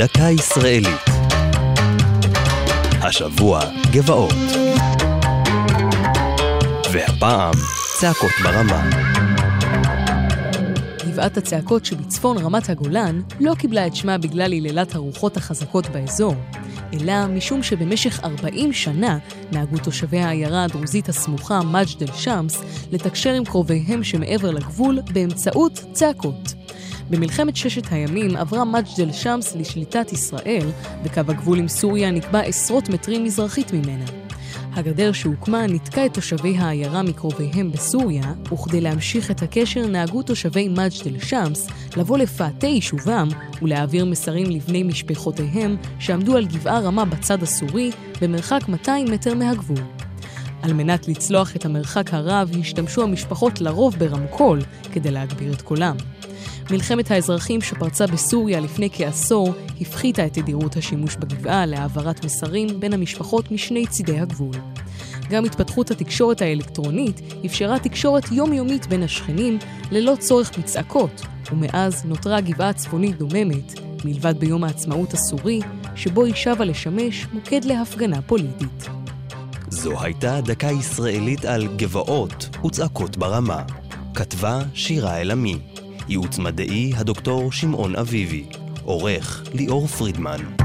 דקה ישראלית. השבוע גבעות. והפעם צעקות ברמה. גבעת הצעקות שבצפון רמת הגולן לא קיבלה את שמה בגלל היללת הרוחות החזקות באזור, אלא משום שבמשך 40 שנה נהגו תושבי העיירה הדרוזית הסמוכה מג'ד אל-שמס לתקשר עם קרוביהם שמעבר לגבול באמצעות צעקות. במלחמת ששת הימים עברה מג'ד אל-שמס לשליטת ישראל, וקו הגבול עם סוריה נקבע עשרות מטרים מזרחית ממנה. הגדר שהוקמה ניתקה את תושבי העיירה מקרוביהם בסוריה, וכדי להמשיך את הקשר נהגו תושבי מג'ד אל-שמס לבוא לפאתי יישובם ולהעביר מסרים לבני משפחותיהם שעמדו על גבעה רמה בצד הסורי, במרחק 200 מטר מהגבול. על מנת לצלוח את המרחק הרב השתמשו המשפחות לרוב ברמקול כדי להגביר את קולם. מלחמת האזרחים שפרצה בסוריה לפני כעשור הפחיתה את תדירות השימוש בגבעה להעברת מסרים בין המשפחות משני צידי הגבול. גם התפתחות התקשורת האלקטרונית אפשרה תקשורת יומיומית בין השכנים ללא צורך בצעקות, ומאז נותרה הגבעה הצפונית דוממת, מלבד ביום העצמאות הסורי, שבו היא שבה לשמש מוקד להפגנה פוליטית. זו הייתה דקה ישראלית על גבעות וצעקות ברמה. כתבה שירה אלעמי. ייעוץ מדעי הדוקטור שמעון אביבי. עורך ליאור פרידמן.